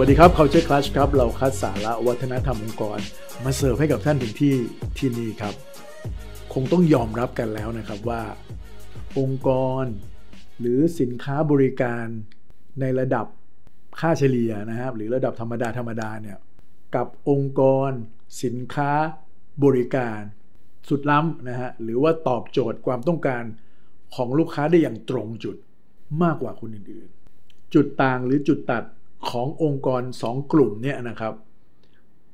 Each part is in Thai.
วัสดีครับ Culture Clash ครับ เราคัดสาระวัฒนธรรมองค์กร มาเสิร์ฟให้กับท่านถึงที่ที่นี่ครับ คงต้องยอมรับกันแล้วนะครับว่า องค์กร หรือสินค้าบริการในระดับค่าเฉลี่ยนะครับ หรือระดับธรรมดาธรรมดาเนี่ยกับองค์กร สินค้าบริการ สุดล้ำนะฮะหรือว่าตอบโจทย์ความต้องการของลูกค้าได้อย่างตรงจุดมากกว่าคนอื่นๆ จุดต่างหรือจุดตัด ขององค์กร 2 กลุ่มเนี่ยนะครับ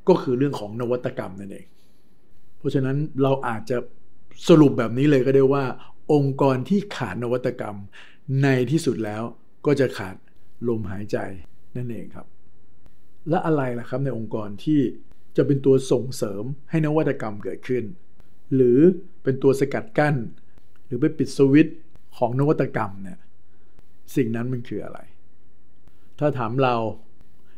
ก็คือเรื่องของนวัตกรรมนั่นเอง เพราะฉะนั้นเราอาจจะสรุปแบบนี้เลยก็ได้ว่า องค์กรที่ขาดนวัตกรรม ในที่สุดแล้วก็จะขาดลมหายใจนั่นเองครับ และอะไรล่ะครับในองค์กรที่จะเป็นตัวส่งเสริมให้นวัตกรรมเกิดขึ้น หรือเป็นตัวสกัดกั้น หรือไปปิดสวิตช์ของนวัตกรรมเนี่ยสิ่งนั้นมันคืออะไร ถ้าถามเรา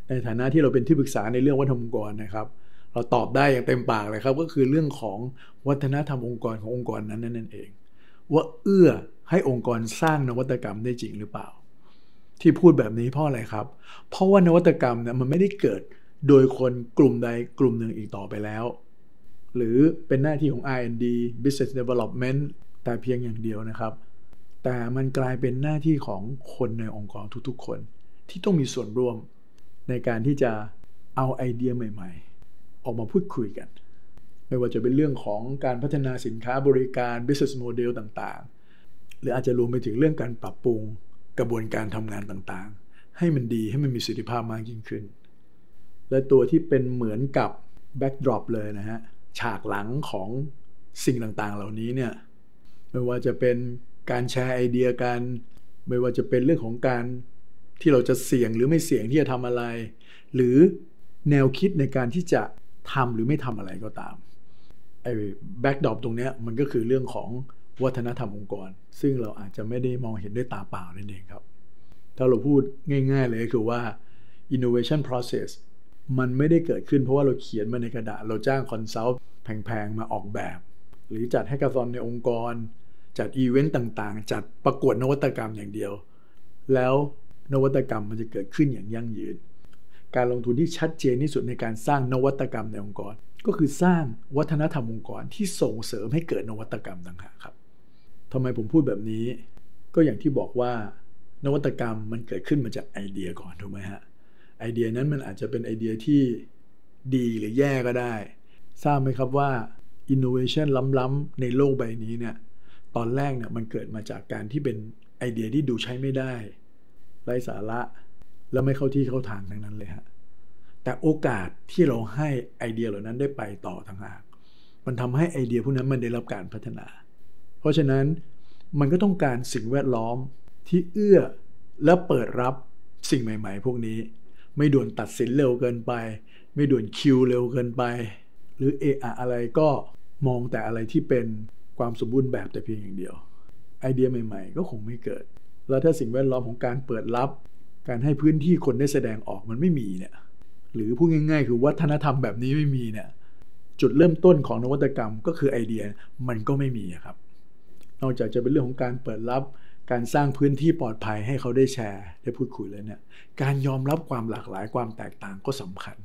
ในฐานะที่เราเป็นที่ปรึกษาในเรื่องวัฒนธรรมองค์กรนะครับ เราตอบได้อย่างเต็มปากเลยครับ ก็คือเรื่องของวัฒนธรรมองค์กรขององค์กรนั้นนั่นเอง ว่าเอื้อให้องค์กรสร้างนวัตกรรมได้จริงหรือเปล่า ที่พูดแบบนี้เพราะอะไรครับ เพราะว่านวัตกรรมเนี่ยมันไม่ได้เกิดโดยคนกลุ่มใดกลุ่มหนึ่งอีกต่อไปแล้ว หรือเป็นหน้าที่ของ R&D Business Development แต่เพียงอย่างเดียวนะครับ แต่มันกลายเป็นหน้าที่ของคนในองค์กรทุกๆ คน ที่ต้องมีส่วนร่วมในการที่จะเอาไอเดียใหม่ ๆ ออกมาพูดคุยกัน ไม่ว่าจะเป็นเรื่องของการพัฒนาสินค้าบริการ business model ต่างๆ หรืออาจจะรวมไปถึงเรื่องการปรับปรุงกระบวนการทำงานต่างๆ ให้มันดีให้มันมีประสิทธิภาพมากยิ่งขึ้น และตัวที่เป็นเหมือนกับ backdrop เลยนะฮะ ฉากหลังของสิ่งต่างๆ เหล่านี้เนี่ย ไม่ว่าจะเป็นการแชร์ไอเดียกัน ไม่ว่าจะเป็นเรื่องของการ ที่เราจะเสี่ยงหรือไม่เสี่ยงที่จะทำอะไร หรือแนวคิดในการที่จะทำหรือไม่ทำอะไรก็ตามไอ้แบ็กดรอปตรงนี้มันก็คือเรื่องของวัฒนธรรมองค์กร ซึ่งเราอาจจะไม่ได้มองเห็นด้วยตาเปล่านั่นเองครับ ถ้าเราพูดง่าย ๆ เลยคือว่า innovation process มันไม่ได้เกิดขึ้นเพราะว่าเราเขียนมาในกระดาษ เราจ้าง consult แพงๆ มาออกแบบ หรือจัด hackathon ในองค์กร จัดอีเวนต์ต่างๆ จัดประกวดนวัตกรรมอย่างเดียว แล้ว นวัตกรรมมันจะเกิดขึ้นอย่างยั่งยืน การลงทุนที่ชัดเจนที่สุดในการสร้างนวัตกรรมในองค์กร ก็คือสร้างวัฒนธรรมองค์กรที่ส่งเสริมให้เกิดนวัตกรรมต่างหากครับทำไมผมพูดแบบนี้ ก็อย่างที่บอกว่านวัตกรรมมันเกิดขึ้นมาจากไอเดียก่อนถูกไหมฮะไอเดียนั้นมันอาจจะเป็นไอเดียที่ดีหรือแย่ก็ได้ ทราบไหมครับว่า innovation ล้ำๆในโลกใบนี้เนี่ยตอนแรกเนี่ยมันเกิดมาจากการที่เป็นไอเดียที่ดูใช้ไม่ได้ ไร้สาระ แล้วไม่เข้าที่เข้าทางทั้งนั้นเลยฮะแต่โอกาสที่เราให้ไอเดียเหล่านั้นได้ไปต่อทางหากมันทำให้ไอเดียพวกนั้นมันได้รับการพัฒนา เพราะฉะนั้นมันก็ต้องการสิ่งแวดล้อมที่เอื้อและเปิดรับสิ่งใหม่ ๆ พวกนี้ ไม่ด่วนตัดสินเร็วเกินไป ไม่ด่วนคิวเร็วเกินไป หรือเอะอะไรก็มองแต่อะไรที่เป็นความสมบูรณ์แบบแต่เพียงอย่างเดียว ไอเดียใหม่ ๆ ก็คงไม่เกิด แล้วถ้าสิ่งแวดล้อมของการเปิดรับ การให้พื้นที่คนได้แสดงออกมันไม่มีเนี่ยหรือพูดง่าย ๆ คือวัฒนธรรมแบบนี้ไม่มีเนี่ยจุดเริ่มต้นของนวัตกรรมก็คือไอเดียมันก็ไม่มีครับ นอกจากจะเป็นเรื่องของการเปิดรับ การสร้างพื้นที่ปลอดภัยให้เขาได้แชร์ ได้พูดคุยแล้วเนี่ยการยอมรับความหลากหลายความแตกต่างก็สำคัญ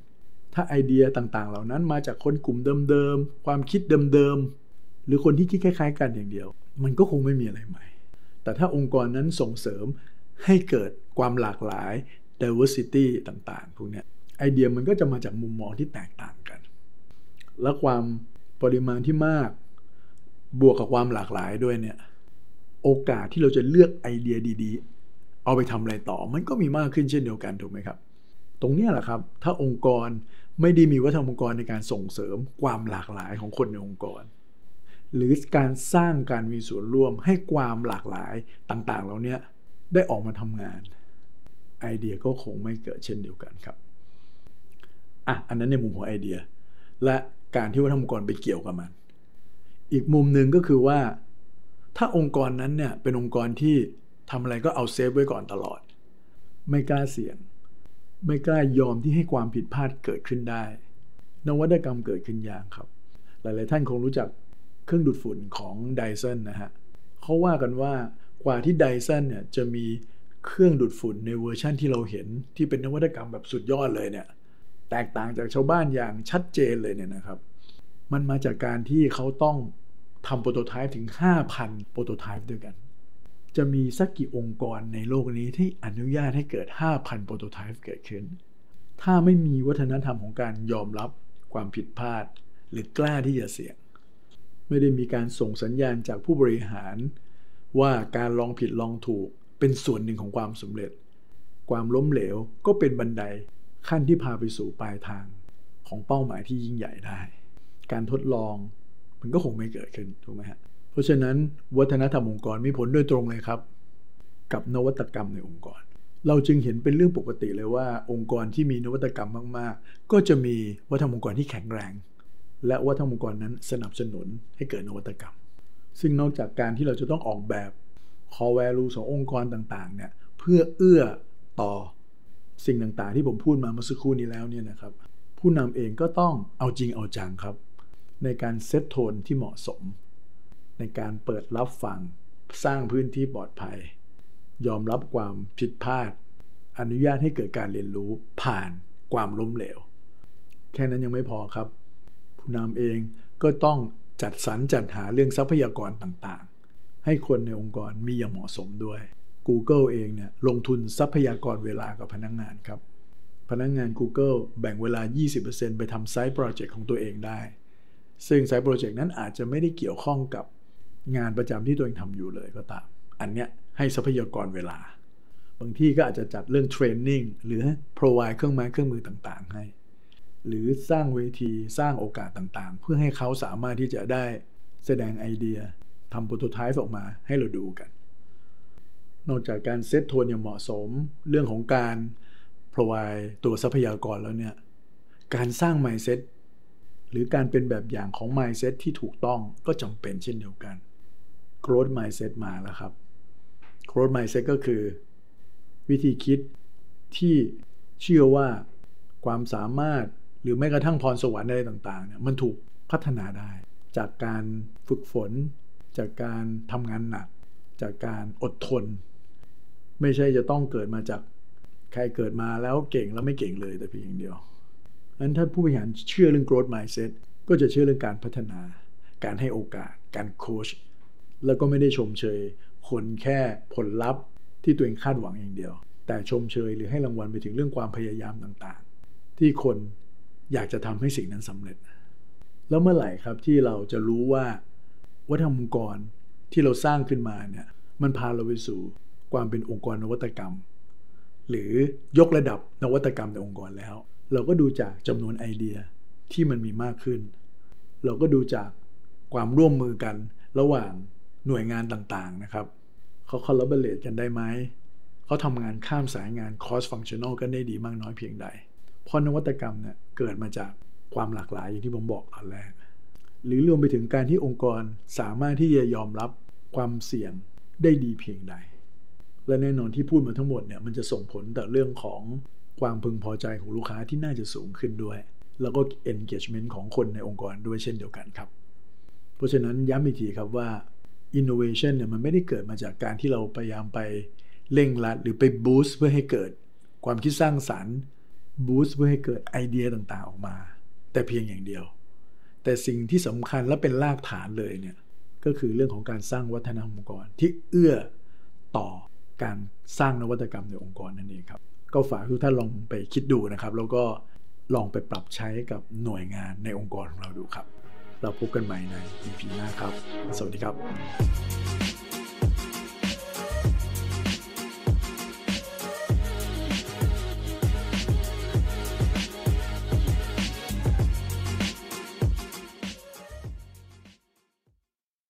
ถ้าไอเดียต่างๆ เหล่านั้นมาจากคนกลุ่มเดิมๆความคิดเดิมๆหรือคนที่คิดคล้าย ๆ กันอย่างเดียว มันก็คงไม่มีอะไรใหม่ แต่ถ้าองค์กรนั้นส่งเสริมให้เกิดความหลากหลาย diversity ต่างๆพวกนี้ไอเดียมันก็จะมาจากมุมมองที่แตกต่างกัน และความปริมาณที่มาก บวกกับความหลากหลายด้วยเนี่ยโอกาสที่เราจะเลือกไอเดียดีๆ เอาไปทำอะไรต่อ มันก็มีมากขึ้นเช่นเดียวกันถูกไหมครับ ตรงนี้แหละครับ ถ้าองค์กรไม่ได้มีวัฒนธรรมองค์กรในการส่งเสริมความหลากหลายของคนในองค์กร หรือการสร้างการมีส่วนร่วมให้ความหลากหลายต่างๆ เหล่านี้ได้ออกมาทำงาน ไอเดียก็คงไม่เกิดเช่นเดียวกันครับอะอันนั้นในมุมของไอเดีย และการที่วัฒนธรรมองค์กรไปเกี่ยวกับมัน อีกมุมหนึ่งก็คือว่า ถ้าองค์กรนั้นเนี่ยเป็นองค์กรที่ทำอะไรก็เอาเซฟไว้ก่อนตลอด ไม่กล้าเสี่ยง ไม่กล้ายอมที่ให้ความผิดพลาดเกิดขึ้นได้ นวัตกรรมเกิดขึ้นยากครับ หลาย ๆ ท่านคงรู้จัก เครื่องดูดฝุ่นของไดเซนนะฮะเขาว่ากันว่ากว่าที่ไดเซนเนี่ยจะมีเครื่องดูดฝุ่นในเวอร์ชั่นที่เราเห็นที่เป็นนวัตกรรมแบบสุดยอดเลยเนี่ยแตกต่างจากชาวบ้านอย่างชัดเจนเลยเนี่ยนะครับ มันมาจากการที่เขาต้องทำโปรโตไทป์ถึง 5,000 โปรโตไทป์ด้วยกัน จะมีสักกี่องค์กรในโลกนี้ที่อนุญาตให้เกิด 5,000 โปรโตไทป์เกิดขึ้น ถ้าไม่มีวัฒนธรรมของการยอมรับความผิดพลาด หรือกล้าที่จะเสี่ยง ไม่ได้มีการส่งสัญญาณจากผู้บริหาร ว่าการลองผิดลองถูกเป็นส่วนหนึ่งของความสำเร็จ ความล้มเหลวก็เป็นบันไดขั้นที่พาไปสู่ปลายทางของเป้าหมายที่ยิ่งใหญ่ได้ การทดลองมันก็คงไม่เกิดขึ้นถูกไหมฮะเพราะฉะนั้นวัฒนธรรมองค์กรมีผลโดยตรงเลยครับ กับนวัตกรรมในองค์กร เราจึงเห็นเป็นเรื่องปกติเลยว่า องค์กรที่มีนวัตกรรมมาก ๆ ก็จะมีวัฒนธรรมองค์กรที่แข็งแรง และวัฒนธรรมองค์กรนั้นสนับสนุนให้เกิดนวัตกรรม ซึ่งนอกจากการที่เราจะต้องออกแบบ core value ขององค์กรต่างๆเนี่ยเพื่อเอื้อต่อสิ่งต่างๆ ที่ผมพูดมาเมื่อสักครู่นี้แล้วเนี่ยนะครับผู้นำเองก็ต้องเอาจริงเอาจังครับ ในการเซตโทนที่เหมาะสม ในการเปิดรับฟังสร้างพื้นที่ปลอดภัย ยอมรับความผิดพลาด อนุญาตให้เกิดการเรียนรู้ผ่านความล้มเหลว แค่นั้นยังไม่พอครับ ผู้นำเองก็ต้องจัดสรรจัดหาเรื่องทรัพยากรต่างๆ ให้คนในองค์กรมีอย่างเหมาะสมด้วย Google เองเนี่ยลงทุนทรัพยากรเวลากับพนักงงานครับ พนักงงาน Google แบ่งเวลา 20%ไปทำไซต์โปรเจกต์ของตัวเองได้ ซึ่งไซต์โปรเจกต์นั้นอาจจะไม่ได้เกี่ยวข้องกับงานประจำที่ตัวเองทำอยู่เลยก็ตาม อันเนี้ยให้ทรัพยากรเวลา บางที่ก็อาจจะจัดเรื่องเทรนนิ่งหรือ provide เครื่องไม้เครื่องมือต่างๆ ให้ หรือสร้างเวทีสร้างโอกาสต่างๆ เพื่อให้เขาสามารถที่จะได้แสดงไอเดียทำโปรโตไทป์ออกมาให้เราดูกัน นอกจากการเซตโทนอย่างเหมาะสม เรื่องของการ provide ตัวทรัพยากรแล้วเนี่ย การสร้าง mindset หรือการเป็นแบบอย่างของ mindset ที่ถูกต้องก็จำเป็นเช่นเดียวกัน growth mindset มาแล้วครับ growth mindset ก็คือ วิธีคิดที่เชื่อว่าความสามารถ หรือแม้กระทั่งพรสวรรค์อะไรต่างๆเนี่ยมันถูกพัฒนาได้ จากการฝึกฝน จากการทำงานหนัก จากการอดทน ไม่ใช่จะต้องเกิดมาจากใครเกิดมาแล้วเก่งแล้วไม่เก่งเลยแต่เพียงอย่างเดียวนั้นถ้าผู้บริหารเชื่อเรื่อง growth mindset ก็จะเชื่อเรื่องการพัฒนา การให้โอกาส การโค้ชแล้วก็ไม่ได้ชมเชยคนแค่ผลลัพธ์ที่ตัวเองคาดหวังอย่างเดียว แต่ชมเชยหรือให้รางวัลไปถึงเรื่องความพยายามต่างๆ ที่คน อยากจะทำให้สิ่งนั้นสำเร็จ แล้วเมื่อไหร่ครับที่เราจะรู้ว่าวัฒนธรรมองค์กรที่เราสร้างขึ้นมาเนี่ยมันพาเราไปสู่ความเป็นองค์กรนวัตกรรม หรือยกระดับนวัตกรรมในองค์กรแล้ว เราก็ดูจากจำนวนไอเดียที่มันมีมากขึ้น เราก็ดูจากความร่วมมือกันระหว่างหน่วยงานต่างๆนะครับเขาคอลลาบอร์เรกันได้ไหมเขาทำงานข้ามสายงาน cross functional กันได้ดีมากน้อยเพียงใด เพราะนวัตกรรมเนี่ย เกิดมาจากความหลากหลายอย่างที่ผมบอกตอนแรก หรือรวมไปถึงการที่องค์กรสามารถที่จะยอมรับความเสี่ยงได้ดีเพียงใด และแน่นอนที่พูดมาทั้งหมดเนี่ยมันจะส่งผลต่อเรื่องของความพึงพอใจของลูกค้าที่น่าจะสูงขึ้นด้วย แล้วก็ engagement ของคนในองค์กรด้วยเช่นเดียวกันครับ เพราะฉะนั้นย้ำอีกทีครับว่า innovation เนี่ยมันไม่ได้เกิดมาจากการที่เราพยายามไปเร่งรัดหรือไป boost เพื่อให้เกิดความคิดสร้างสารรค์ boost เพื่อให้เกิดไอเดียต่างๆออกมา แต่เพียงอย่างเดียว แต่สิ่งที่สำคัญและเป็นรากฐานเลยเนี่ยก็คือเรื่องของการสร้างวัฒนธรรมองค์กรที่เอื้อต่อการสร้างนวัตกรรมในองค์กรนั่นเองครับ ก็ฝากทุกท่านลองไปคิดดูนะครับ แล้วก็ลองไปปรับใช้กับหน่วยงานในองค์กรของเราดูครับ เราพบกันใหม่ใน EP หน้าครับ สวัสดีครับ